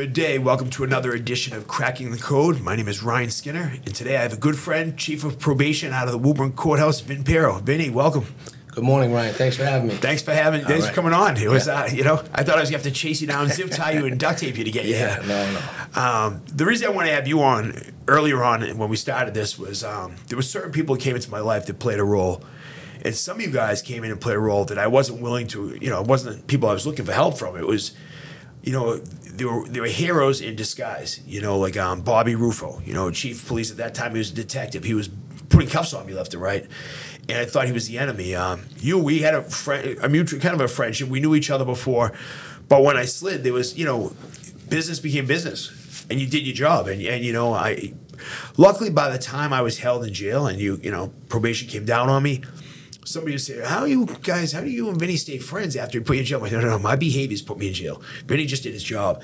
Good day. Welcome to another edition of Cracking the Code. My name is Ryan Skinner, and today I have a good friend, Chief of Probation out of the Woburn Courthouse, Vin Piro. Vinny, welcome. Good morning, Ryan. Thanks for having me. Thanks for having. Thanks right. for coming on. It was, Yeah. uh, you know, I thought I was gonna have to chase you down, zip tie you, and duct tape you to get you Yeah, here. no, no. Um, the reason I want to have you on earlier on when we started this was um, there were certain people that came into my life that played a role, and some of you guys came in and played a role that I wasn't willing to. You know, it wasn't people I was looking for help from. It was, you know, they were they were heroes in disguise. You know, like um, Bobby Rufo. You know, chief of police at that time. He was a detective. He was putting cuffs on me left and right. And I thought he was the enemy. Um, you, we had a friend, a mutual kind of a friendship. We knew each other before, but when I slid, there was, you know, business became business and you did your job and, and you know i luckily by the time i was held in jail and you you know probation came down on me somebody would say how are you guys how do you and vinny stay friends after you put you in jail I'm like, no no no my behaviors put me in jail vinny just did his job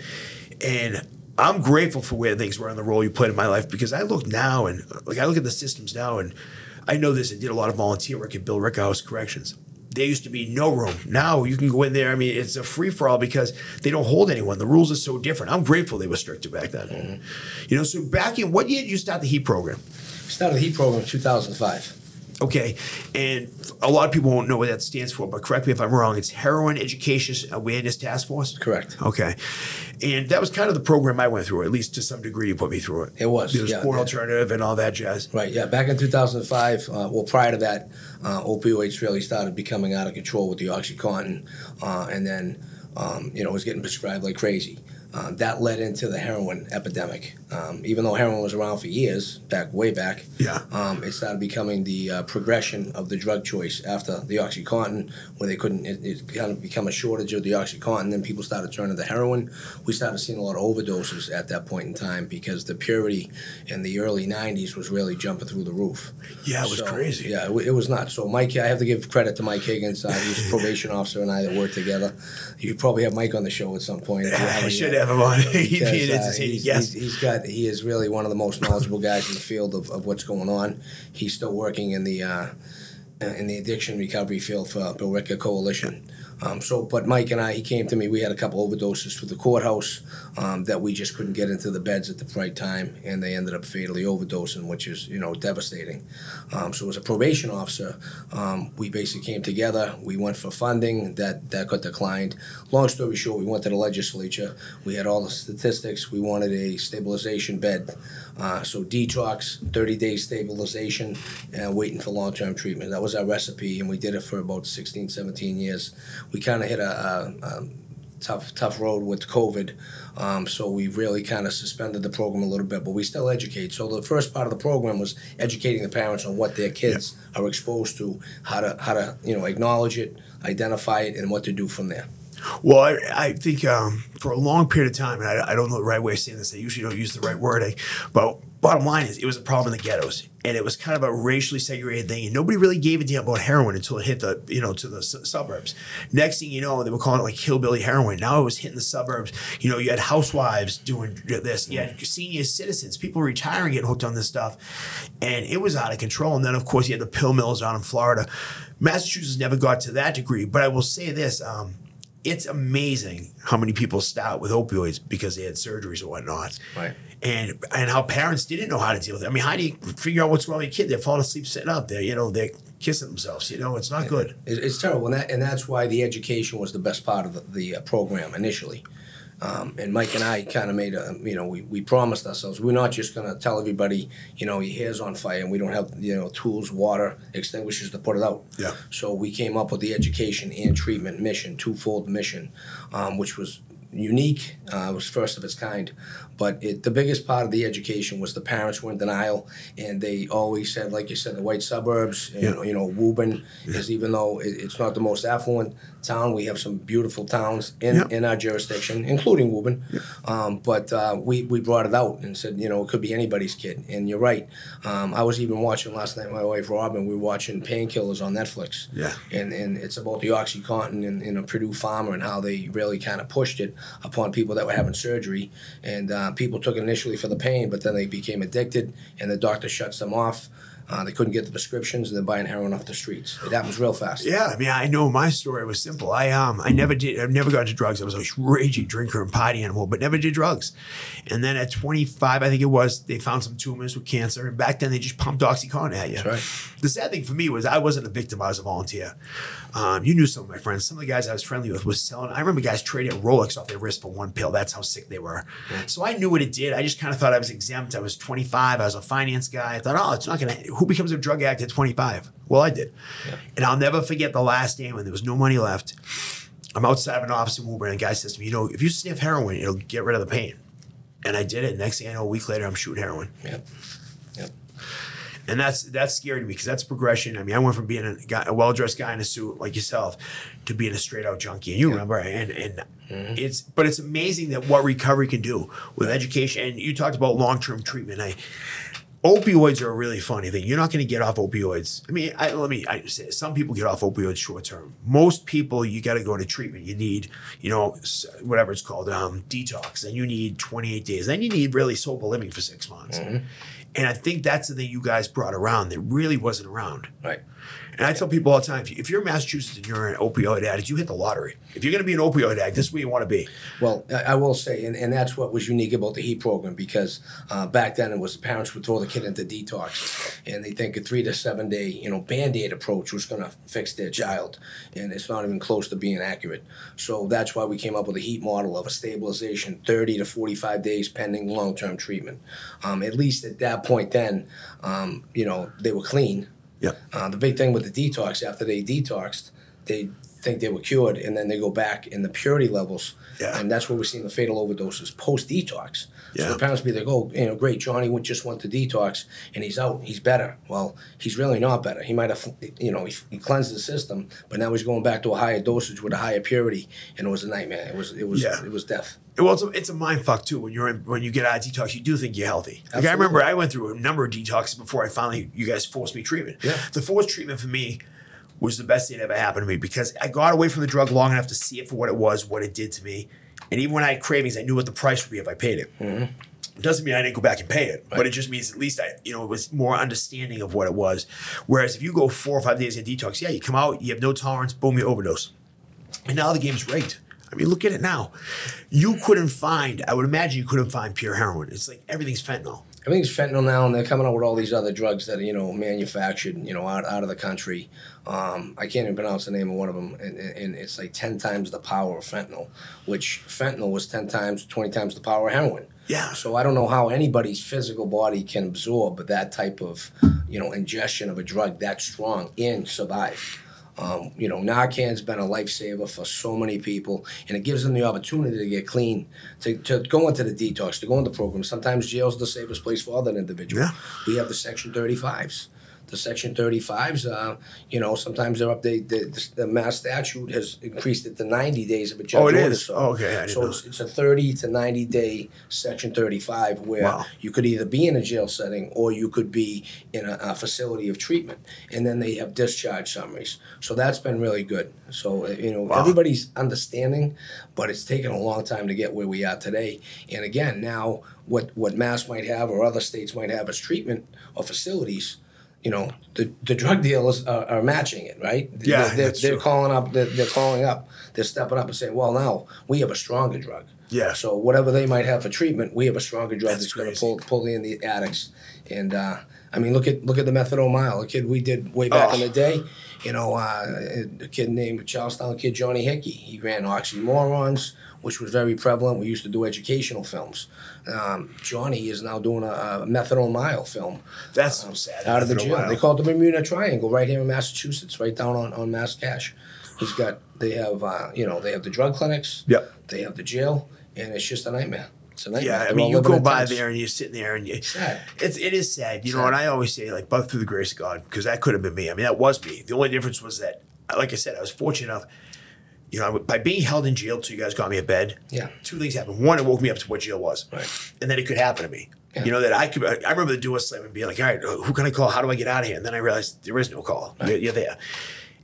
and i'm grateful for where things were in the role you played in my life because i look now and like i look at the systems now and i know this i did a lot of volunteer work at Billerica House corrections there used to be no room. Now you can go in there. I mean, it's a free for all because they don't hold anyone. The rules are so different. I'm grateful they were stricter back then. Mm-hmm. You know, so back in what year did you start the Heat program? Started the Heat program in 2005. Okay, and a lot of people won't know what that stands for, but correct me if I'm wrong. It's Heroin Education Awareness Task Force. Correct. Okay, and that was kind of the program I went through, at least to some degree. You put me through it. It was, There was yeah, Sport yeah. Alternative and all that jazz. Right, yeah. Back in 2005, uh, well, prior to that, uh, opioids really started becoming out of control with the OxyContin, uh, and then, um, you know, it was getting prescribed like crazy. Uh, that led into the heroin epidemic. Um, even though heroin was around for years, back way back, Yeah. um, it started becoming the uh, progression of the drug choice after the OxyContin, where they couldn't, it, it kind of become a shortage of the OxyContin. Then people started turning to heroin. We started seeing a lot of overdoses at that point in time because the purity in the early 90s was really jumping through the roof. Yeah, it was So, crazy. Yeah, it, it was not. So, Mike, I have to give credit to Mike Higgins. Uh, he was a probation officer and I that worked together. You probably have Mike on the show at some point. I should have him on. He'd be Because, an uh, he's, guest. he's- he's got he is really one of the most knowledgeable guys in the field of, of what's going on. He's still working in the uh, in the addiction recovery field for Bill Ricker Coalition. Um, so, but Mike and I, he came to me. We had a couple overdoses through the courthouse um, that we just couldn't get into the beds at the right time, and they ended up fatally overdosing, which is you know devastating. Um, so, as a probation officer, um, we basically came together. We went for funding that that got declined. Long story short, we went to the legislature. We had all the statistics. We wanted a stabilization bed, uh, so detox, 30 day stabilization, and waiting for long term treatment. That was our recipe, and we did it for about 16, 17 years. We kind of hit a, a, a tough tough road with COVID, um, so we really kind of suspended the program a little bit, but we still educate. So the first part of the program was educating the parents on what their kids are exposed to, how to how to you know acknowledge it, identify it, and what to do from there. Well, I, I think um, for a long period of time, and I, I don't know the right way of saying this, I usually don't use the right wording, but bottom line is it was a problem in the ghettos. And it was kind of a racially segregated thing. And nobody really gave a damn about heroin until it hit the, you know, to the su- suburbs. Next thing you know, they were calling it like hillbilly heroin. Now it was hitting the suburbs. You know, you had housewives doing this. You had senior citizens, people retiring getting hooked on this stuff. And it was out of control. And then, of course, you had the pill mills down in Florida. Massachusetts never got to that degree. But I will say this, um, it's amazing how many people start with opioids because they had surgeries or whatnot. Right. And and how parents didn't know how to deal with it. I mean, how do you figure out what's wrong with your kid? They're falling asleep sitting up. They're, you know, they're kissing themselves. You know, it's not good. It's terrible, and that and that's why the education was the best part of the, the uh, program initially. Um, and Mike and I kind of made a, you know, we, we promised ourselves we're not just going to tell everybody, you know, your hair's on fire and we don't have, you know, tools, water, extinguishers to put it out. Yeah. So we came up with the education and treatment mission, twofold mission, um, which was unique. Uh, it was first of its kind. But it, the biggest part of the education was the parents were in denial, and they always said, like you said, the white suburbs, you, Yeah. know, you know, Woburn is even though it, it's not the most affluent town, we have some beautiful towns in, Yeah. in our jurisdiction, including Woburn. Um, but uh, we, we brought it out and said, you know, it could be anybody's kid. And you're right. Um, I was even watching last night, my wife Robin, we were watching Painkillers on Netflix Yeah. and and it's about the OxyContin and, and a Purdue Pharma and how they really kind of pushed it upon people that were having surgery, and uh, people took it initially for the pain, but then they became addicted, and the doctor shuts them off. Uh, they couldn't get the prescriptions, and they're buying heroin off the streets. It happens real fast. Yeah, I mean, I know my story was simple. I um, I never did. I never got into drugs. I was a raging drinker and party animal, but never did drugs. And then at 25, I think it was, they found some tumors with cancer, and back then they just pumped oxycontin at you. That's right. The sad thing for me was I wasn't a victim. I was a volunteer. Um, you knew some of my friends. Some of the guys I was friendly with was selling. I remember guys trading Rolex off their wrist for one pill. That's how sick they were. So I knew what it did. I just kind of thought I was exempt. I was 25. I was a finance guy. I thought, oh, it's not going to. Who becomes a drug addict at 25? Well, I did. And I'll never forget the last day when there was no money left. I'm outside of an office in Woburn, and a guy says to me, you know, if you sniff heroin, it'll get rid of the pain. And I did it. Next thing I know, a week later, I'm shooting heroin. Yep. Yep. And that's that's scary to me because that's progression. I mean, I went from being a, guy, a well dressed guy in a suit like yourself to being a straight out junkie. And you remember, and and mm-hmm. it's but it's amazing that what recovery can do with education. And you talked about long term treatment. I opioids are a really funny thing. You're not going to get off opioids. I mean, I, let me I say some people get off opioids short term. Most people, you got to go to treatment. You need, you know, whatever it's called, um, detox. Then you need 28 days. Then you need really sober living for six months. And I think that's the thing you guys brought around that really wasn't around. Right. And I tell people all the time, if, you, if you're in Massachusetts and you're an opioid addict, you hit the lottery. If you're going to be an opioid addict, this is where you want to be. Well, I I will say, and, and that's what was unique about the HEAT program because uh, back then it was the parents would throw the kid into detox and they think a three to seven day, you know, band aid approach was going to fix their child. And it's not even close to being accurate. So that's why we came up with a HEAT model of a stabilization 30 to 45 days pending long term treatment. Um, at least at that point, then, um, you know, they were clean. Yeah. Uh, the big thing with the detox, after they detoxed, they think they were cured, and then they go back in the purity levels, Yeah. and that's where we're seeing the fatal overdoses post detox. Yeah. So the parents be like, "Oh, you know, great, Johnny went just went to detox, and he's out, he's better." Well, he's really not better. He might have, you know, he, he cleansed the system, but now he's going back to a higher dosage with a higher purity, and it was a nightmare. It was, it was, Yeah. it was death. Well, it's a, it's a mind fuck too. When you're in, when you get out of detox, you do think you're healthy. Like I remember, I went through a number of detoxes before I finally you guys forced me treatment. Yeah. The forced treatment for me was the best thing that ever happened to me because I got away from the drug long enough to see it for what it was, what it did to me, and even when I had cravings, I knew what the price would be if I paid it. Mm-hmm. It doesn't mean I didn't go back and pay it, but it just means at least I, you know, it was more understanding of what it was. Whereas if you go four or five days in detox, yeah, you come out, you have no tolerance, boom, you overdose. And now the game's rigged. I mean, look at it now. You couldn't find, I would imagine you couldn't find pure heroin. It's like everything's fentanyl. Everything's fentanyl now, and they're coming out with all these other drugs that are, you know, manufactured, you know, out, out of the country. Um, I can't even pronounce the name of one of them, and, and it's like 10 times the power of fentanyl, which fentanyl was 10 times, 20 times the power of heroin. Yeah. So I don't know how anybody's physical body can absorb that type of, you know, ingestion of a drug that strong and survive. Um, you know, Narcan's been a lifesaver for so many people, and it gives them the opportunity to get clean, to, to go into the detox, to go into programs. Sometimes jail's the safest place for that individual. Yeah. We have the Section 35s. The Section 35s, uh, you know, sometimes they're up. They, the, the mass statute has increased it to 90 days of a judge Oh, it order. is? So, Oh, okay, I so it's, it's a 30 to 90 day Section 35 where Wow. you could either be in a jail setting or you could be in a, a facility of treatment. And then they have discharge summaries. So that's been really good. So, uh, you know, Wow. everybody's understanding, but it's taken a long time to get where we are today. And again, now what, what Mass might have or other states might have as treatment or facilities. You know, the, the drug dealers are, are matching it, right? Yeah, they're, they're, that's they're true. calling up. They're, they're calling up. They're stepping up and saying, "Well, now we have a stronger drug." Yeah. So whatever they might have for treatment, we have a stronger drug That's that's, going to pull pull in the addicts. And uh, I mean, look at look at the methadone mile. A kid we did way back in Oh. the day. You know, uh, a kid named Charlestown kid Johnny Hickey. He ran oxymorons, which was very prevalent. We used to do educational films. Um, Johnny is now doing a, a methadone mile film That's so sad. out of the jail. They call it the Bermuda Triangle right here in Massachusetts, right down on, on Mass Cass. He's got they have uh, you know they have the drug clinics. Yep. They have the jail, and it's just a nightmare. It's a nightmare. Yeah, I mean, you go by there and you're sitting there and you, Sad. it's it is sad, you know. Sad. And I always say like, but through the grace of God, because that could have been me. I mean, that was me. The only difference was that, like I said, I was fortunate enough. You know, by being held in jail till you guys got me a bed. Yeah. Two things happened. One, it woke me up to what jail was, Right. and then it could happen to me. Yeah. You know that I could. I remember the door slam and being like, "All right, who can I call? How do I get out of here?" And then I realized there is no call. You're, you're there.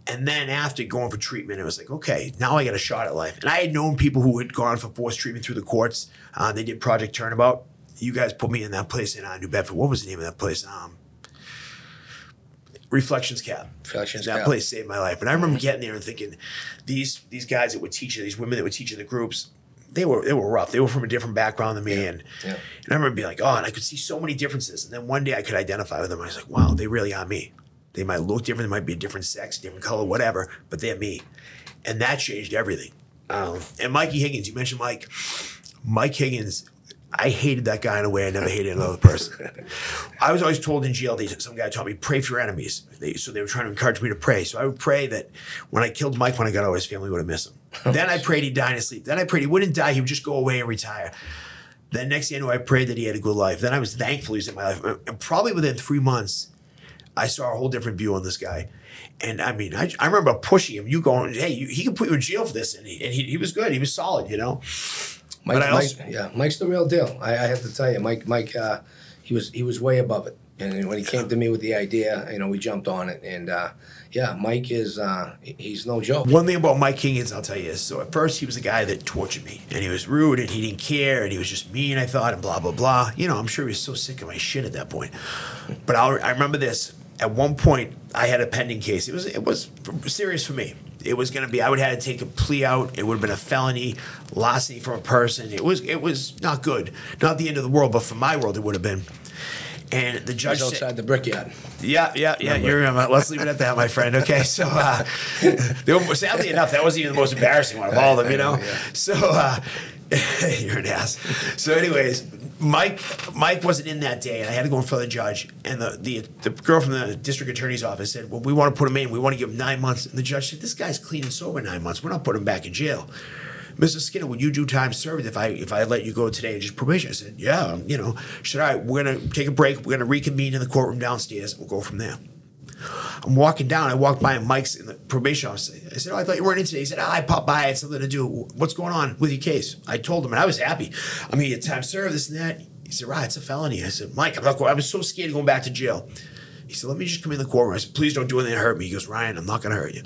And then after going for treatment, it was like, okay, now I got a shot at life. And I had known people who had gone for forced treatment through the courts. Uh, they did Project Turnabout. You guys put me in that place in uh, New Bedford. What was the name of that place? Um, Reflections Cab. Reflections that Cab. place saved my life. And I remember getting there and thinking, these these guys that would teach these women that would teach in the groups, they were they were rough. They were from a different background than me, and Yeah. and I remember being like, oh, and I could see so many differences. And then one day I could identify with them. I was like, wow, they really are me. They might look different. They might be a different sex, different color, whatever, but they're me, and that changed everything. Um, and Mikey Higgins, you mentioned Mike. Mike Higgins, I hated that guy in a way I never hated another person. I was always told in jail, they, some guy taught me, pray for your enemies. They, so they were trying to encourage me to pray. So I would pray that when I killed Mike, when I got out, his family would have missed him. then I prayed he'd die in his sleep. Then I prayed he wouldn't die, he would just go away and retire. Then next thing I knew, I prayed that he had a good life. Then I was thankful he was in my life. And probably within three months, I saw a whole different view on this guy. And I mean, I, I remember pushing him, you going, hey, you, he could put you in jail for this. And he, and he, he was good. He was solid, you know? Mike, But I Mike- yeah, Mike's the real deal. I, I have to tell you, Mike, Mike, uh, he was he was way above it. And when he came to me with the idea, you know, we jumped on it. And uh, yeah, Mike is uh, he's no joke. One thing about Mike Higgins, I'll tell you is so at first he was a guy that tortured me and he was rude and he didn't care and he was just mean, I thought, and blah, blah, blah. You know, I'm sure he was so sick of my shit at that point. But I'll, I remember this. At one point, I had a pending case. It was it was serious for me. It was going to be. I would have had to take a plea out. It would have been a felony, larceny from a person. It was it was not good. Not the end of the world, but for my world, it would have been. And the judge He's said, outside the brickyard. yeah, yeah, yeah. You remember. Let's leave it at that, my friend. Okay, so uh, were- sadly enough, that wasn't even the most embarrassing one of all of them. You know. So uh, you're an ass. So, anyways, Mike, Mike wasn't in that day, and I had to go in front of the judge. And the the the girl from the district attorney's office said, "Well, we want to put him in. We want to give him nine months." And the judge said, "This guy's clean and sober nine months. We're not putting him back in jail." Mr. Skinner, would you do time served if I if I let you go today and just probation? I said, yeah, you know. All right, we're gonna take a break. We're gonna reconvene in the courtroom downstairs. We'll go from there. I'm walking down. I walked by Mike's in the probation office. I said, "Oh, I thought you weren't in today." He said, oh, "I popped by. I had something to do. What's going on with your case?" I told him, and I was happy. I mean, it's time served, this and that. He said, "Right, it's a felony." I said, "Mike, I'm not going. I was so scared of going back to jail." He said, "Let me just come in the courtroom." I said, "Please don't do anything to hurt me." He goes, "Ryan, I'm not going to hurt you."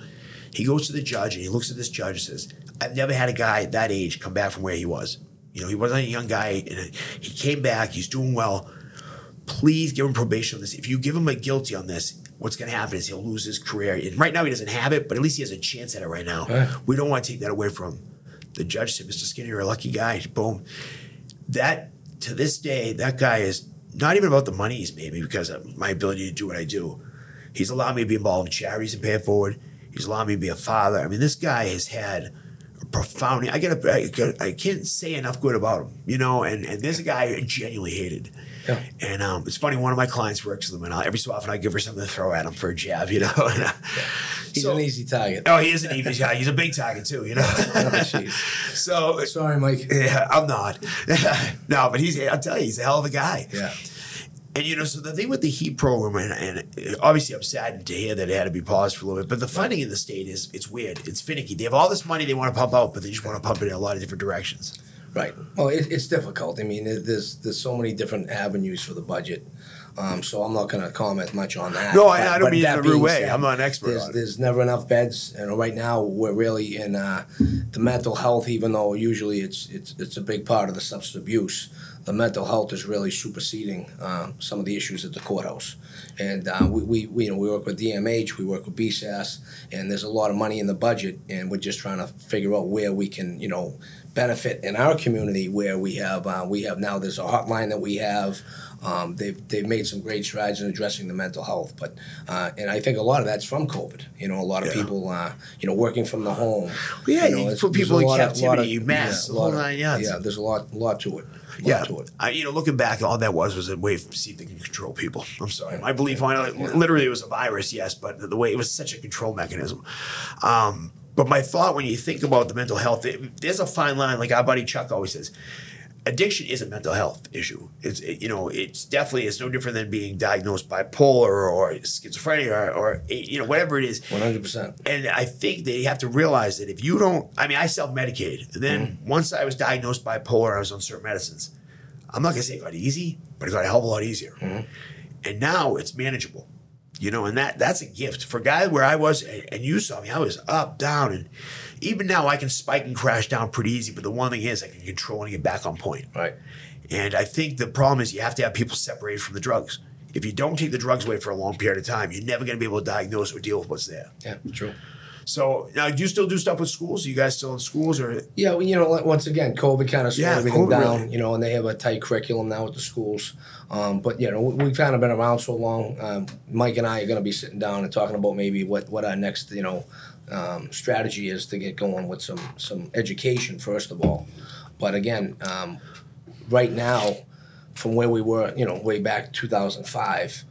He goes to the judge and he looks at this judge and says, "I've never had a guy that age come back from where he was. You know, he wasn't a young guy, and he came back. He's doing well." please give him probation on this. If you give him a guilty on this, what's going to happen is he'll lose his career. And right now he doesn't have it, but at least he has a chance at it right now. Right. We don't want to take that away from him. The judge said, "Mr. Skinner, you're a lucky guy." Boom. That to this day, that guy is not even about the money he's made me because of my ability to do what I do. He's allowed me to be involved in charities and pay it forward. He's allowed me to be a father. I mean, this guy has had profound. I get. I, get- I can't say enough good about him. You know, and and there's a guy I genuinely hated. Yeah. And um, it's funny. One of my clients works with him, and I, every so often I give her something to throw at him for a jab. You know. And, uh, He's so- an easy target. Oh, he is an easy guy. He's a big target too. You know. jeez. so Sorry, Mike. yeah, I'm not. no, but he's. I'll tell you, he's a hell of a guy. Yeah. And you know, so the thing with the heat program, and, and obviously I'm saddened to hear that it had to be paused for a little bit. But the funding in the state is it's weird. It's finicky. They have all this money they want to pump out, but they just want to pump it in a lot of different directions. Right. Well, it, it's difficult. I mean, there- there's there's so many different avenues for the budget. Um, so I'm not going to comment much on that. No, I- But- I don't mean it in that a rude way. said, I'm not an expert There's, there's never enough beds, and right now we're really in uh, the mental health. Even though usually it's it's it's a big part of the substance abuse, the mental health is really superseding uh, some of the issues at the courthouse. And uh, we, we, we, you know, we work with DMH, we work with BSAS, and there's a lot of money in the budget, and we're just trying to figure out where we can, you know, benefit in our community where we have uh, we have now there's a hotline that we have. Um, they've they've made some great strides in addressing the mental health, but uh, and I think a lot of that's from COVID. You know, a lot of Yeah. people, uh, you know, working from the home. Yeah, you know, you put people in of- captivity, of- masks, yeah, the a lot whole nine yards. Yeah, there's a lot lot to it. Lot Yeah, to it. I, you know, looking back, all that was was a way to see if they can control people. I'm sorry, my belief on it, literally, it was a virus, yes, but the way it was such a control mechanism. Um, but my thought when you think about the mental health, it, there's a fine line. Like our buddy Chuck always says, addiction is a mental health issue. It's it, you know, it's definitely it's no different than being diagnosed bipolar or schizophrenia or, or you know whatever it is. One hundred percent. And I think they have to realize that if you don't, I mean, I self medicated. And then Mm-hmm. once I was diagnosed bipolar, I was on certain medicines. I'm not going to say it got easy, but it got a hell of a lot easier. Mm-hmm. And now it's manageable, you know, and that that's a gift for a guy where I was, and and you saw me, I was up, down, and even now I can spike and crash down pretty easy. But the one thing is, I can control and get back on point. Right. And I think the problem is you have to have people separated from the drugs. if you don't take the drugs away for a long period of time, you're never going to be able to diagnose or deal with what's there. Yeah, true. So now, do you still do stuff with schools? Are you guys still in schools or? Yeah, well, you know, like, once again, COVID kind of slowed Yeah, everything COVID down. really- You know, and they have a tight curriculum now at the schools. Um, but you know, we, we've kind of been around so long. Um, Mike and I are going to be sitting down and talking about maybe what what our next you know um, strategy is to get going with some some education first of all. But again, um, right now, from where we were, you know, way back 2005 it-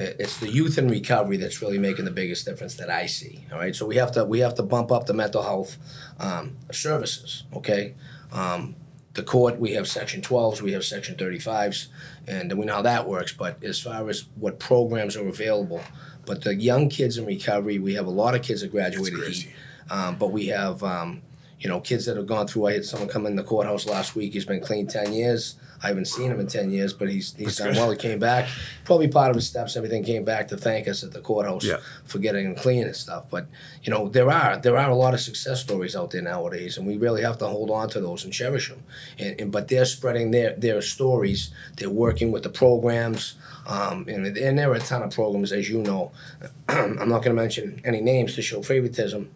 it's the youth in recovery that's really making the biggest difference that I see. All right, so we have to we have to bump up the mental health um, services. Okay, um, the court we have section 12s, we have section 35s, and we know how that works. But as far as what programs are available, but the young kids in recovery, we have a lot of kids that graduated crazy. heat, um, but we have. Um, you know, kids that have gone through. I had someone come in the courthouse last week. He's been clean ten years. I haven't seen him in ten years, but he's he's done well. He came back. Probably part of his steps. Everything came back to thank us at the courthouse Yeah. for getting him clean and stuff. But you know, there are there are a lot of success stories out there nowadays, and we really have to hold on to those and cherish them. And, and but they're spreading their their stories. They're working with the programs. Um, and, and there are a ton of programs, as you know. I'm not going to mention any names to show favoritism,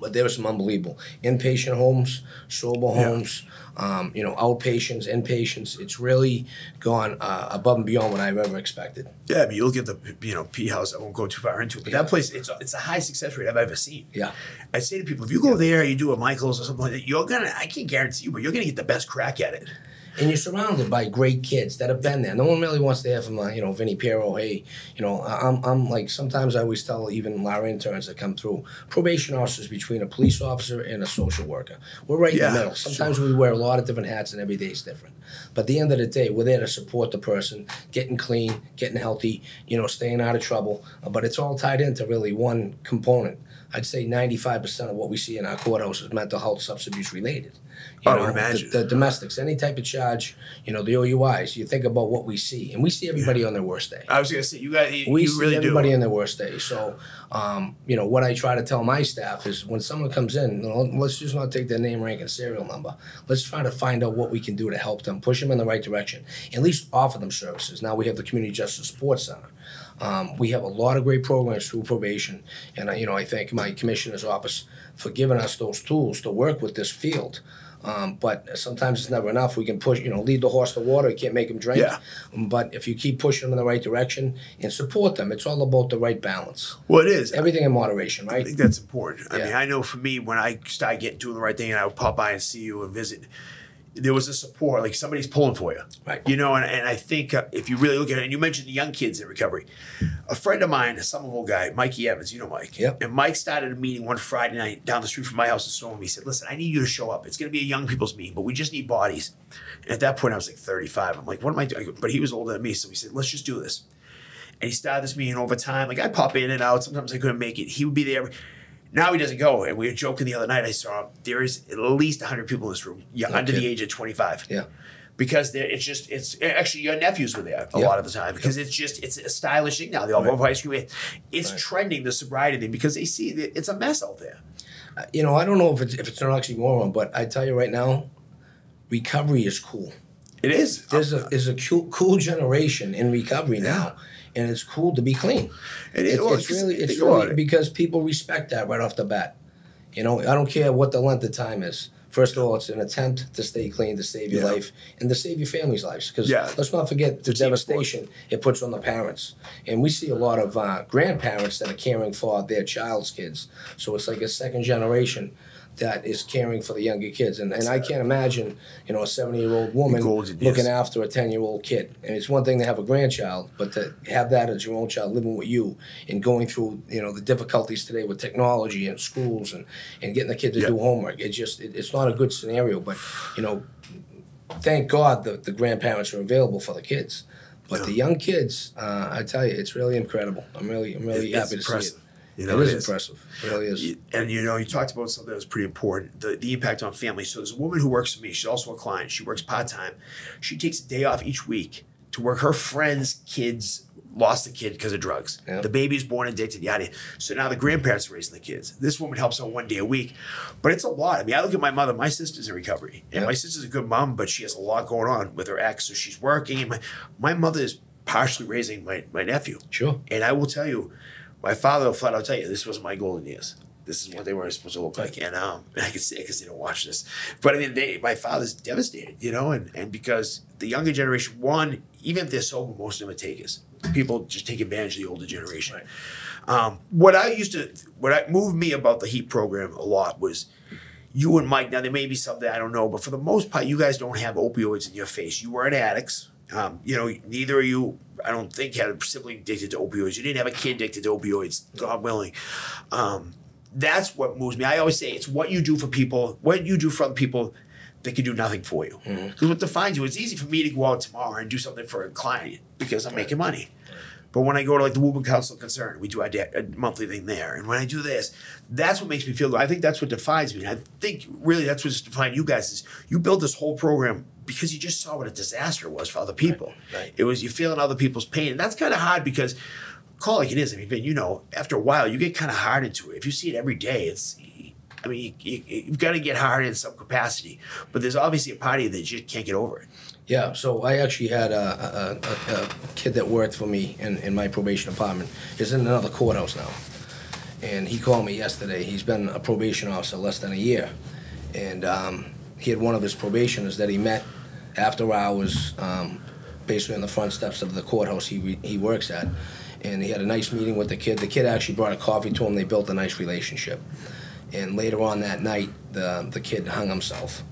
but there are some unbelievable inpatient homes, sober homes, um, you know, outpatients, inpatients. It's really gone uh, above and beyond what I've ever expected. Yeah, I mean, you look at the you know P House. I won't go too far into it, but that place it's it's a high success rate I've ever seen. Yeah. I say to people, if you go there, you do a Michaels or something like that, you're gonna. I can't guarantee you, but you're gonna get the best crack at it. And you're surrounded by great kids that have been there. No one really wants to hear from, uh, you know, Vinny Piro. Hey, you know, I'm, I'm like, sometimes I always tell even our interns that come through, probation officers between a police officer and a social worker. We're right Yeah, in the middle. Sometimes we wear a lot of different hats and every day is different. But at the end of the day, we're there to support the person, getting clean, getting healthy, you know, staying out of trouble. Uh, But it's all tied into really one component. I'd say 95% of what we see in our courthouse is mental health substance abuse related. You I know, would the- imagine. The, domestics, any type of charge, you know, the OUIs, you think about what we see. And we see everybody on their worst day. I was gonna say you guys, you, We you see really everybody do. on their worst day. So, um, you know, what I try to tell my staff is when someone comes in, you know, let's just not take their name, rank, and serial number. Let's try to find out what we can do to help them, push them in the right direction, at least offer them services. Now we have the Community Justice Support Center. Um, we have a lot of great programs through probation, and I, you know I thank my commissioner's office for giving us those tools to work with this field. Um, but sometimes it's never enough. We can push, you know, lead the horse to water. You can't make them drink. Yeah. But if you keep pushing them in the right direction and support them, it's all about the right balance. Well, it is. Everything in moderation, right? I think that's important. I mean, I know for me, when I started getting doing the right thing, and I would pop by and see you and visit, there was a support, like somebody's pulling for you, Right. You know, and, and I think uh, if you really look at it, and you mentioned the young kids in recovery, a friend of mine, a Somerville guy, Mikey Evans, you know Mike, Yep. And Mike started a meeting one Friday night down the street from my house in Storm. He said, "Listen, I need you to show up. It's going to be a young people's meeting, but we just need bodies." And at that point, I was like 35. I'm like, "What am I doing?" But he was older than me, so he said, "Let's just do this." and he started this meeting over time. Like I'd pop in and out. Sometimes I couldn't make it. He would be there. Now he doesn't go. And we were joking the other night. I saw. There is at least hundred people in this room, young, under the age of twenty five. Yeah. Because it's just it's actually your nephews were there a Yeah. lot of the time because it's just it's a stylish thing now. They all have ice cream. It's Right. trending the sobriety thing because they see that it's a mess out there. Uh, you know, I don't know if it's if it's an oxymoron, but I tell you right now, recovery is cool. It is. There's a there's a cool, cool generation in recovery now, and it's cool to be clean. It is. It's, Well, it's really it's really because people respect that right off the bat. You know, I don't care what the length of time is. First of all, it's an attempt to stay clean, to save your Yeah. life, and to save your family's lives. Because Yeah. let's not forget the It's a team devastation it puts on the parents. And we see a lot of uh, grandparents that are caring for their child's kids. So it's like a second generation that is caring for the younger kids. And, and I can't imagine, you know, a 70 year old woman looking years. after a 10 year old kid. And it's one thing to have a grandchild, but to have that as your own child living with you and going through, you know, the difficulties today with technology and schools and, and getting the kid to Yeah. do homework. It just, it, it's not a good scenario, but, you know, thank God the, the grandparents are available for the kids. But the young kids, uh, I tell you, it's really incredible. I'm really, I'm really It's happy to impressive. see it. You know, it is it is. impressive. It really is. and you know, you talked about something that was pretty important the, the impact on families. So, there's a woman who works for me. She's also a client. She works part time. She takes a day off each week to work. Her friend's kids lost a kid because of drugs. Yeah. The baby's born addicted, yada. So now the grandparents are raising the kids. This woman helps out one day a week, but it's a lot. I mean, I look at my mother. My sister's in recovery, and Yeah. my sister's a good mom, but she has a lot going on with her ex. So she's working, and my my mother is partially raising my, my nephew. Sure. And I will tell you, my father will flat out tell you this was my golden years. This is what they were supposed to look like, and um, I can say because they don't watch this, but I mean, they, my father's devastated, you know, and and because the younger generation, one, even if they're sober, most of them are takers. People just take advantage of the older generation. Right. Um, what I used to, what I, moved me about the Heat program a lot was you and Mike. Now there may be something I don't know, but for the most part, you guys don't have opioids in your face. You weren't addicts. Um, you know, neither of you. I don't think had a sibling addicted to opioids. You didn't have a kid addicted to opioids. God willing. Um, that's what moves me. I always say it's what you do for people, what you do for other people that can do nothing for you. Because what defines you, it's easy for me to go out tomorrow and do something for a client because I'm making money. But when I go to like the Woburn Council of Concern, we do a, a monthly thing there. And when I do this, that's what makes me feel good. I think that's what defines me. I think really that's what's defined you guys is you build this whole program because you just saw what a disaster it was for other people. right. It was you feeling other people's pain. And that's kind of hard because call it like it is. I mean, you know, after a while, you get kind of hard into it. If you see it every day, it's. I mean, you, you, you've got to get hard in some capacity, but there's obviously a part of you that you just can't get over it. Yeah, so I actually had a, a, a, a kid that worked for me in, in my probation department. He's in another courthouse now. And he called me yesterday. He's been a probation officer less than a year. And um, he had one of his probationers that he met after hours, um, basically on the front steps of the courthouse he, re- he works at. And he had a nice meeting with the kid. The kid actually brought a coffee to him. They built a nice relationship. And later on that night, the, the kid hung himself.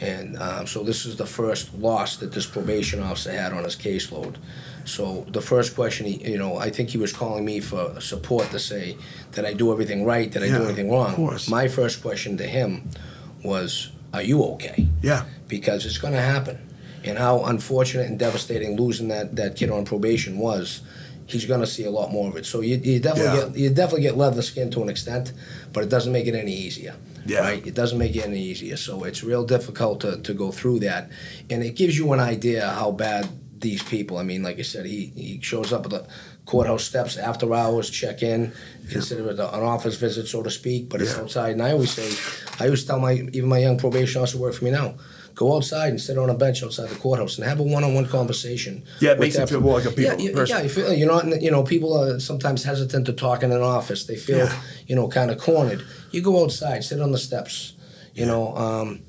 And um, so this is the first loss that this probation officer had on his caseload. So the first question, he, you know, I think he was calling me for support to say, did I do everything right? Did I Yeah, do anything wrong? of course. My first question to him was, are you okay? Yeah. Because it's going to happen. And how unfortunate and devastating losing that, that kid on probation was, he's going to see a lot more of it. So you, you definitely Yeah. get you definitely get leather skin to an extent, but it doesn't make it any easier. Yeah. Right? It doesn't make it any easier. So it's real difficult to, to go through that. And it gives you an idea how bad these people, I mean, like I said, he, he shows up at the courthouse steps after hours, check in, consider it an office visit, so to speak, but it's Yeah. outside. And I always say, I always tell my, even my young probation officer work for me now, go outside and sit on a bench outside the courthouse and have a one-on-one conversation. Yeah, it makes that feel more like a people- yeah, person. yeah, you feel you know you know people are sometimes hesitant to talk in an office. They feel Yeah. you know kind of cornered. You go outside, sit on the steps. You know, um,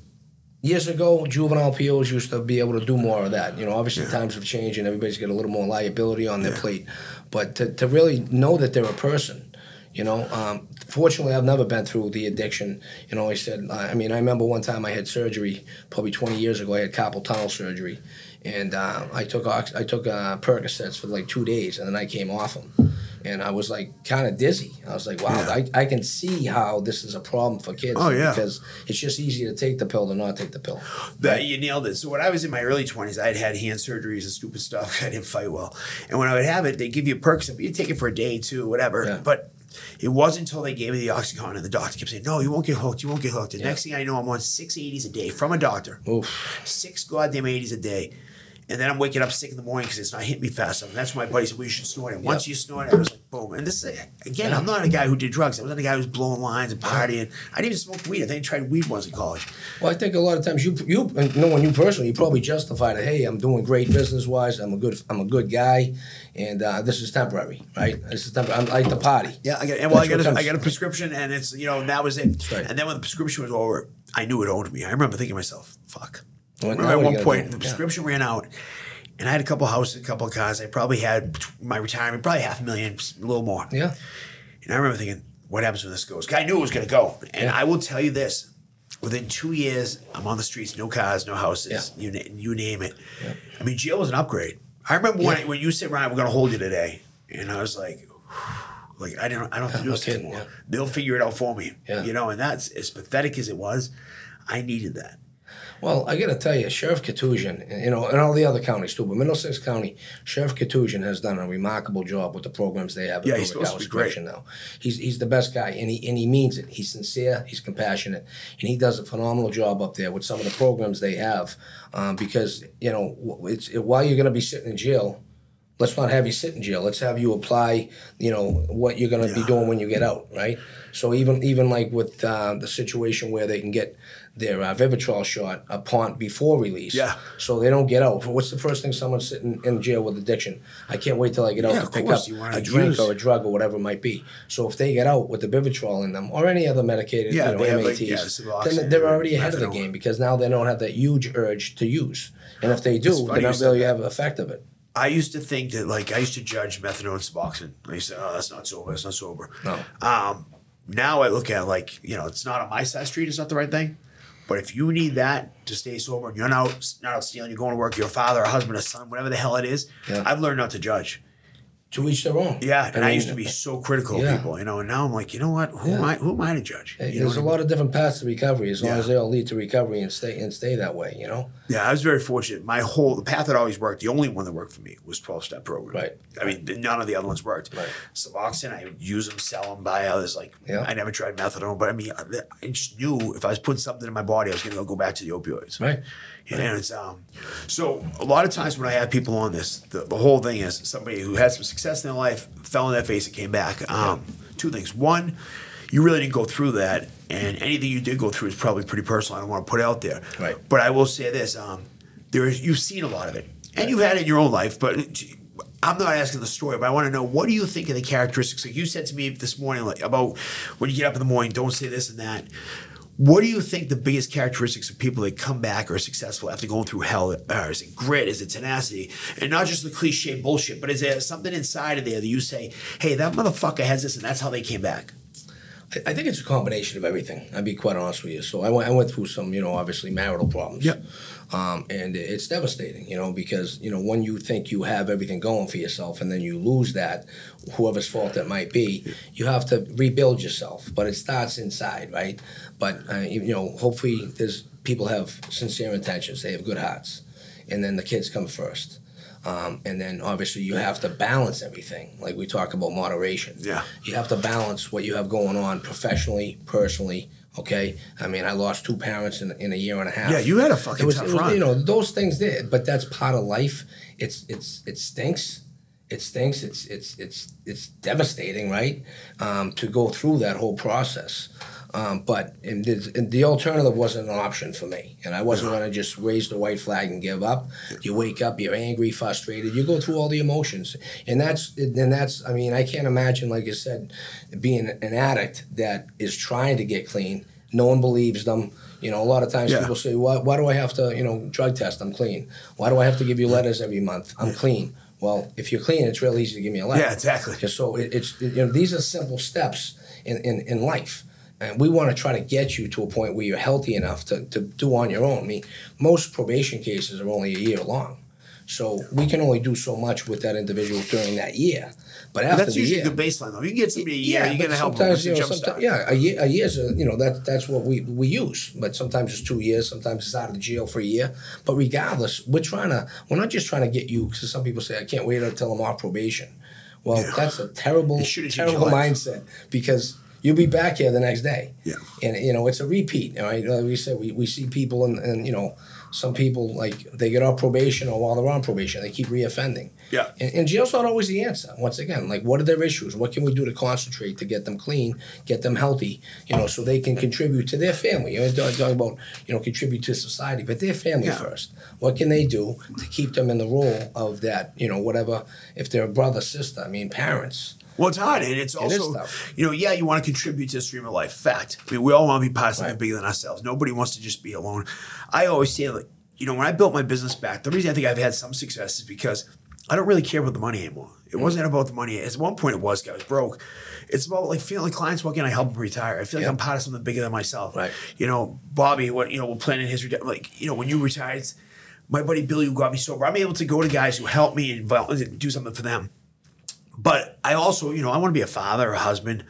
years ago, juvenile POs used to be able to do more of that. You know, obviously times have changed and everybody's got a little more liability on their Yeah. plate. But to, to really know that they're a person, you know, um, fortunately, I've never been through the addiction. You know, I said, I mean, I remember one time I had surgery, probably 20 years ago. I had carpal tunnel surgery, and uh, I took ox- I took uh, Percocets for like two days, and then I came off them, and I was like kind of dizzy. I was like, wow, Yeah. I, I can see how this is a problem for kids. Oh, yeah. because it's just easier to take the pill than not take the pill. That you nailed it. So when I was in my early twenties, I had had hand surgeries and stupid stuff. I didn't fight well, and when I would have it, they give you perks. You take it for a day, two, whatever. Yeah. But it wasn't until they gave me the oxycontin and the doctor kept saying, "No, you won't get hooked. You won't get hooked." The Yeah. next thing I know, I'm on six eighties a day from a doctor. Oof. Six goddamn eighties a day. And then I'm waking up sick in the morning because it's not hitting me fast enough. And that's when my buddy said, well, you should snort it. Once Yep. you snort it, I was like, boom. And this, is, again, I'm not a guy who did drugs. I wasn't a guy who was blowing lines and partying. I didn't even smoke weed. I think I tried weed once in college. Well, I think a lot of times you you and knowing you personally, you probably justify that. Hey, I'm doing great business wise. I'm a good I'm a good guy, and uh, this is temporary, right? This is temporary. I'm like the party. Yeah, I got and well, I got a, I got a prescription, and it's you know that was it. right. And then when the prescription was over, I knew it owned me. I remember thinking to myself, "Fuck." Well, remember at one point the Yeah. prescription ran out, and I had a couple houses, a couple of cars. I probably had my retirement, probably half a million, a little more. Yeah. And I remember thinking, "What happens when this goes? I knew it was going to go, and Yeah. I will tell you this: within two years, I'm on the streets, no cars, no houses, you you name it. I mean, jail was an upgrade. I remember when Yeah. when you said, "Ryan, we're going to hold you today," and I was like. Like I don't, I don't have to do this anymore. yeah. They'll figure it out for me. Yeah. You know, and that's as pathetic as it was. I needed that. Well, I got to tell you, Sheriff Koutoujian, and, you know, and all the other counties too, but Middlesex County, Sheriff Koutoujian has done a remarkable job with the programs they have Yeah, he's supposed to be great. Now. He's he's the best guy, and he and he means it. He's sincere, he's compassionate, and he does a phenomenal job up there with some of the programs they have. Um, because you know, it's it, while you're going to be sitting in jail. Let's not have you sit in jail. Let's have you apply, you know, what you're going to be doing when you get out, right? So even even like with uh, the situation where they can get their uh, Vivitrol shot upon before release, Yeah. So they don't get out. What's the first thing someone's sitting in jail with addiction? I can't wait till I get out Yeah, to pick up a drink use- or a drug or whatever it might be. So if they get out with the Vivitrol in them or any other medicated, Yeah, you know, have, like, MATs, yeah, then they're already ahead of the game because now they don't have that huge urge to use. And if they do, they're you not really have effect of it. I used to think that like I used to judge methadone and Suboxone. I used to, oh, that's not sober. That's not sober. No. Um, now I look at like you know, it's not on my side street. It's not the right thing. But if you need that to stay sober, and you're not not out stealing, you're going to work, you're a father, a husband, a son, whatever the hell it is. Yeah. I've learned not to judge. To each their own. Yeah, and I, mean, used to be so critical yeah. of people, you know, and now I'm like, you know what? Who am I? Who am I to judge? You There's a I lot of different paths to recovery as long Yeah. as they all lead to recovery and stay and stay that way, you know? Yeah, I was very fortunate. My whole the path that always worked. The only one that worked for me was twelve step program. Right. I mean, none of the other ones worked. Right. Suboxone, I would use them, sell them, buy others. Like Yeah. I never tried methadone, but I mean, I I just knew if I was putting something in my body, I was going to go back to the opioids. Right. And it's um, so a lot of times when I have people on this, the, the whole thing is somebody who had some success in their life, fell on their face, and came back. Um, two things. One, you really didn't go through that, and anything you did go through is probably pretty personal. I don't want to put out there. Right. But I will say this: um, there is you've seen a lot of it, and you've had it in your own life, but. I'm not asking the story, but I want to know what do you think of the characteristics? Like you said to me this morning, like about when you get up in the morning, don't say this and that. What do you think the biggest characteristics of people that come back are successful after going through hell are? Is it grit? Is it tenacity? And not just the cliche bullshit, but is there something inside of there that you say, hey, that motherfucker has this and that's how they came back? I- I think it's a combination of everything. I'll be quite honest with you. So I went, I went through some, you know, obviously marital problems. Yeah. Um, and it's devastating, you know, because, you know, when you think you have everything going for yourself and then you lose that, whoever's fault that might be, you have to rebuild yourself. But it starts inside, right? But, uh, you know, hopefully there's people have sincere intentions, they have good hearts. And then the kids come first. Um, and then obviously you have to balance everything, like we talk about moderation. Yeah. You have to balance what you have going on professionally, personally. Okay, I mean, I lost two parents in, in a year and a half. Yeah, you had a fucking it was, tough was, run. You know, those things did, but that's part of life. It's it's it stinks. It stinks. It's it's it's it's devastating, right? Um, to go through that whole process. Um, but and the, and the alternative wasn't an option for me, and I wasn't going to just raise the white flag and give up. You wake up, you're angry, frustrated. You go through all the emotions, and that's and that's. I mean, I can't imagine, like you said, being an addict that is trying to get clean. No one believes them. You know, a lot of times Yeah. people say, "Why, why do I have to, you know, drug test? I'm clean. Why do I have to give you letters every month? I'm clean." Well, if you're clean, it's real easy to give me a letter. Yeah, exactly. So it, it's you know these are simple steps in, in, in life, and we want to try to get you to a point where you're healthy enough to, to do on your own. I mean, most probation cases are only a year long, so we can only do so much with that individual during that year. But after that's the usually year, a good baseline, though. You can get somebody a year, yeah, you're to help them. It's you know, jump sometimes, start. yeah, a year, a year's a, you know that that's what we we use. But sometimes it's two years, sometimes it's out of the jail for a year. But regardless, we're trying to we're not just trying to get you because some people say I can't wait until I'm off probation. Well, Yeah. that's a terrible It should've changed terrible mindset because you'll be back here the next day. Yeah. and you know it's a repeat. Right, like we said, we, we see people and and you know some people like they get off probation or while they're on probation they keep reoffending. Yeah. And, and jail's not always the answer. Once again, like what are their issues? What can we do to concentrate to get them clean, get them healthy, you know, so they can contribute to their family. You know, talking about, you know, contribute to society, but their family Yeah. first. What can they do to keep them in the role of that, you know, whatever, if they're a brother, sister, I mean, parents. Well, it's hard, and it's also, tough. you know, yeah, you want to contribute to the stream of life. Fact. I mean, we all want to be part of something bigger than ourselves. Nobody wants to just be alone. I always say, like, you know, when I built my business back, the reason I think I've had some success is because I don't really care about the money anymore. It mm. wasn't about the money. At one point, it was. Because I was broke. It's about like feeling like clients walk in, I help them retire. I feel like Yeah. I'm part of something bigger than myself. Right. You know, Bobby, what you know, we're planning his reti- like, you know, when you retired, it's- my buddy Billy who got me sober. I'm able to go to guys who help me and do something for them. But I also, you know, I want to be a father, a husband.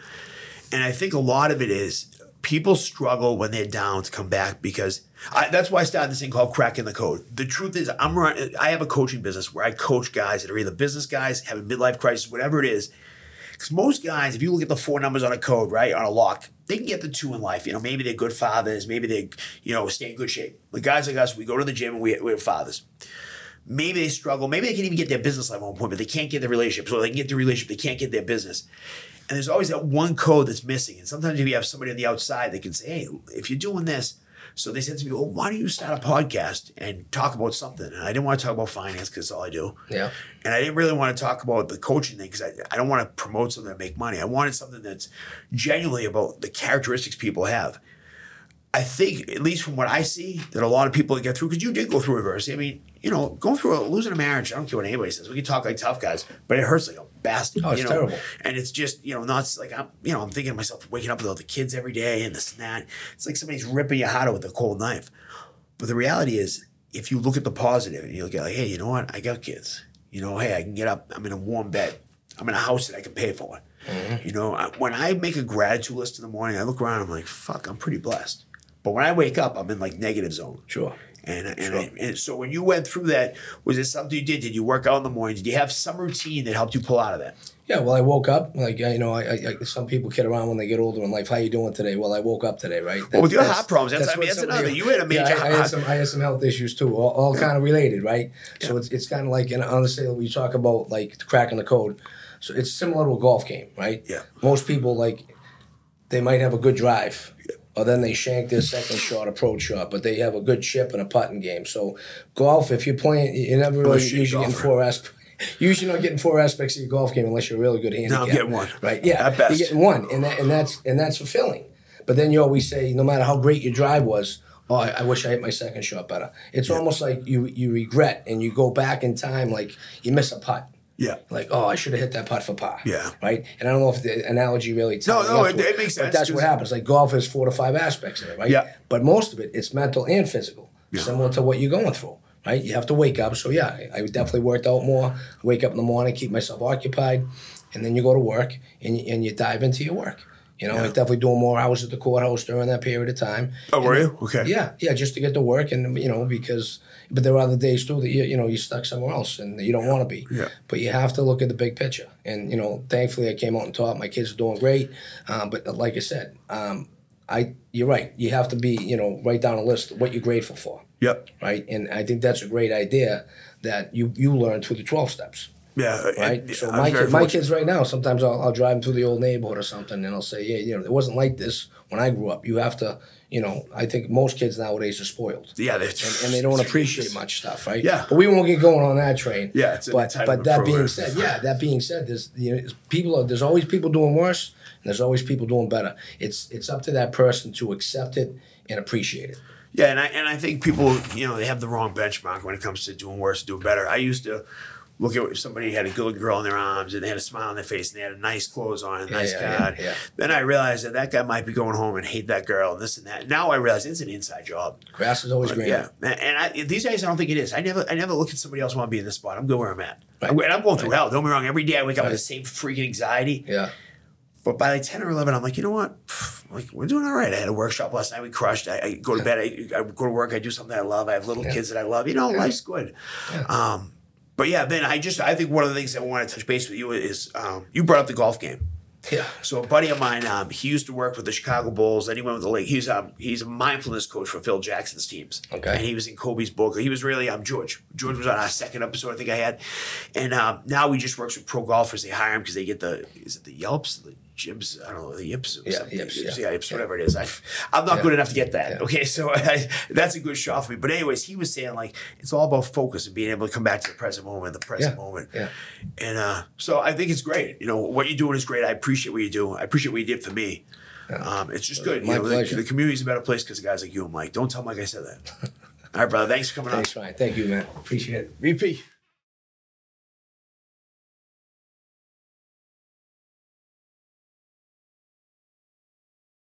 And I think a lot of it is people struggle when they're down to come back because I, that's why I started this thing called cracking the code. The truth is, I'm run, I have a coaching business where I coach guys that are either business guys, having midlife crisis, whatever it is. Because most guys, if you look at the four numbers on a code, right, on a lock, they can get the two in life. You know, maybe they're good fathers, maybe they, you know, stay in good shape. The guys like us, we go to the gym and we, we're fathers. maybe they struggle. Maybe they can even get their business life one point, but they can't get the relationship. So they can get the relationship, they can't get their business. And there's always that one code that's missing. And sometimes if you have somebody on the outside that can say, hey, if you're doing this, so they said to me, well, why don't you start a podcast and talk about something? And I didn't want to talk about finance because that's all I do. Yeah. And I didn't really want to talk about the coaching thing because I, I don't want to promote something that make money. I wanted something that's genuinely about the characteristics people have. I think, at least from what I see, that a lot of people get through, because you did go through adversity. I mean, you know, going through a, losing a marriage, I don't care what anybody says. We can talk like tough guys, but it hurts like a bastard. Oh, it's you know? terrible. And it's just, you know, not like I'm, you know, I'm thinking to myself, waking up with all the kids every day and this and that. It's like somebody's ripping your heart out with a cold knife. But the reality is, if you look at the positive and you look at like, hey, you know what? I got kids. You know, hey, I can get up. I'm in a warm bed. I'm in a house that I can pay for. Mm-hmm. You know, I, when I make a gratitude list in the morning, I look around. I'm like, fuck, I'm pretty blessed. But when I wake up, I'm in like negative zone. Sure. And and, Sure. I, and so when you went through that, was it something you did? Did you work out in the morning? Did you have some routine that helped you pull out of that? Yeah, well, I woke up like you know, I, I, I some people kid around when they get older in life. How you doing today? Well, I woke up today, right? Well, with your That's- heart problems, that's- I mean, that's another- you had a major Yeah, I, I had some, I had some health issues too, all, all kind of related, right? So it's it's kind of like, and honestly, we talk about like cracking the code, so it's similar to a golf game, right? Yeah. Most people like they might have a good drive. Or then they shank their second shot, approach shot, but they have a good chip and a putting game. So golf, if you're playing, you never really Unless you're usually getting golfer. four aspects. Usually not getting four aspects of your golf game unless you're a really good handicap. getting one. Right? Yeah, At best. you're getting one, and that, and that's and that's fulfilling. But then you always say, no matter how great your drive was, oh, I, I wish I hit my second shot better. It's almost like you you regret and you go back in time, like you miss a putt. Yeah. Like, oh, I should have hit that putt for par. Yeah. Right? And I don't know if the analogy really no, up it- it makes But sense, that's what happens. Like golf has four to five aspects in it, right? Yeah. But most of it, it's mental and physical, Yeah. similar to what you're going through, right? You have to wake up. So yeah, I I definitely worked out more. Wake up in the morning, keep myself occupied, and then you go to work and you, and you dive into your work. You know, I was definitely doing more hours at the courthouse during that period of time. Oh, were you? Okay. Yeah, yeah, just to get to work, and you know, because but there are other days too that you you know you're stuck somewhere else and you don't want to be. Yeah. But you have to look at the big picture, and you know, thankfully I came out and taught. My kids are doing great, um, but like I said, um, I you're right. You have to be you know write down a list of what you're grateful for, Yep. right? And I think that's a great idea that you you learn through the twelve steps Yeah. right? and- so I'm my kid, my kids right now, sometimes I'll, I'll drive them through the old neighborhood or something, and I'll say, yeah, you know, it wasn't like this when I grew up. You have to, you know, I think most kids nowadays are spoiled. Yeah, they- And, and they don't appreciate much stuff, right? Yeah. But we won't get going on that train. Yeah, it's but but that being said, yeah, that being said, there's you know, people are, there's always people doing worse, and there's always people doing better. It's it's up to that person to accept it and appreciate it. Yeah, and I and I think people, you know, they have the wrong benchmark when it comes to doing worse, doing better. I used to look at somebody had a good girl in their arms and they had a smile on their face and they had a nice clothes on, a nice yeah, yeah, car. yeah. Then I realized that that guy might be going home and hate that girl and this and that. Now I realize it's an inside job. Grass is always greener. Yeah, and and I, these days I don't think it is. I never, I never look at somebody else want to be in this spot. I'm good where I'm at, Right. and I'm going through hell. Don't be wrong. Every day I wake up with the same freaking anxiety. Yeah. But by like 10 or 11, I'm like, you know what? Like, we're doing all right. I had a workshop last night. We crushed. I, I go to bed. I, I go to work. I do something I love. I have little kids that I love. You know, life's good. Um, but yeah, Vin, I just, I think one of the things that I want to touch base with you is um, you brought up the golf game. Yeah. So a buddy of mine, um, he used to work with the Chicago Bulls. Then he went with the Lake. He's um, he's a mindfulness coach for Phil Jackson's teams. Okay. And he was in Kobe's book. He was really um George. George was on our second episode, I think I had. And um, now he just works with pro golfers. They hire him because they get the is it the Yelps, the Jibs, I don't know, the Yips. Yeah. Yips, Yips, yeah. Yips, whatever it is. I, I'm not Yeah. good enough to get that. Yeah. Okay, so I, that's a good shot for me. But anyways, he was saying like it's all about focus and being able to come back to the present moment, the present Yeah, moment. yeah. And uh, so I think it's great. You know, what you're doing is great. I appreciate what you do. I appreciate what you did for me. Um, it's just good. My you know, the, pleasure. the community's a better place because of guys like you and Mike. Don't tell Mike I said that. All right, brother. Thanks for coming on. Thanks, Ryan. Thank you, man. Appreciate it. VP.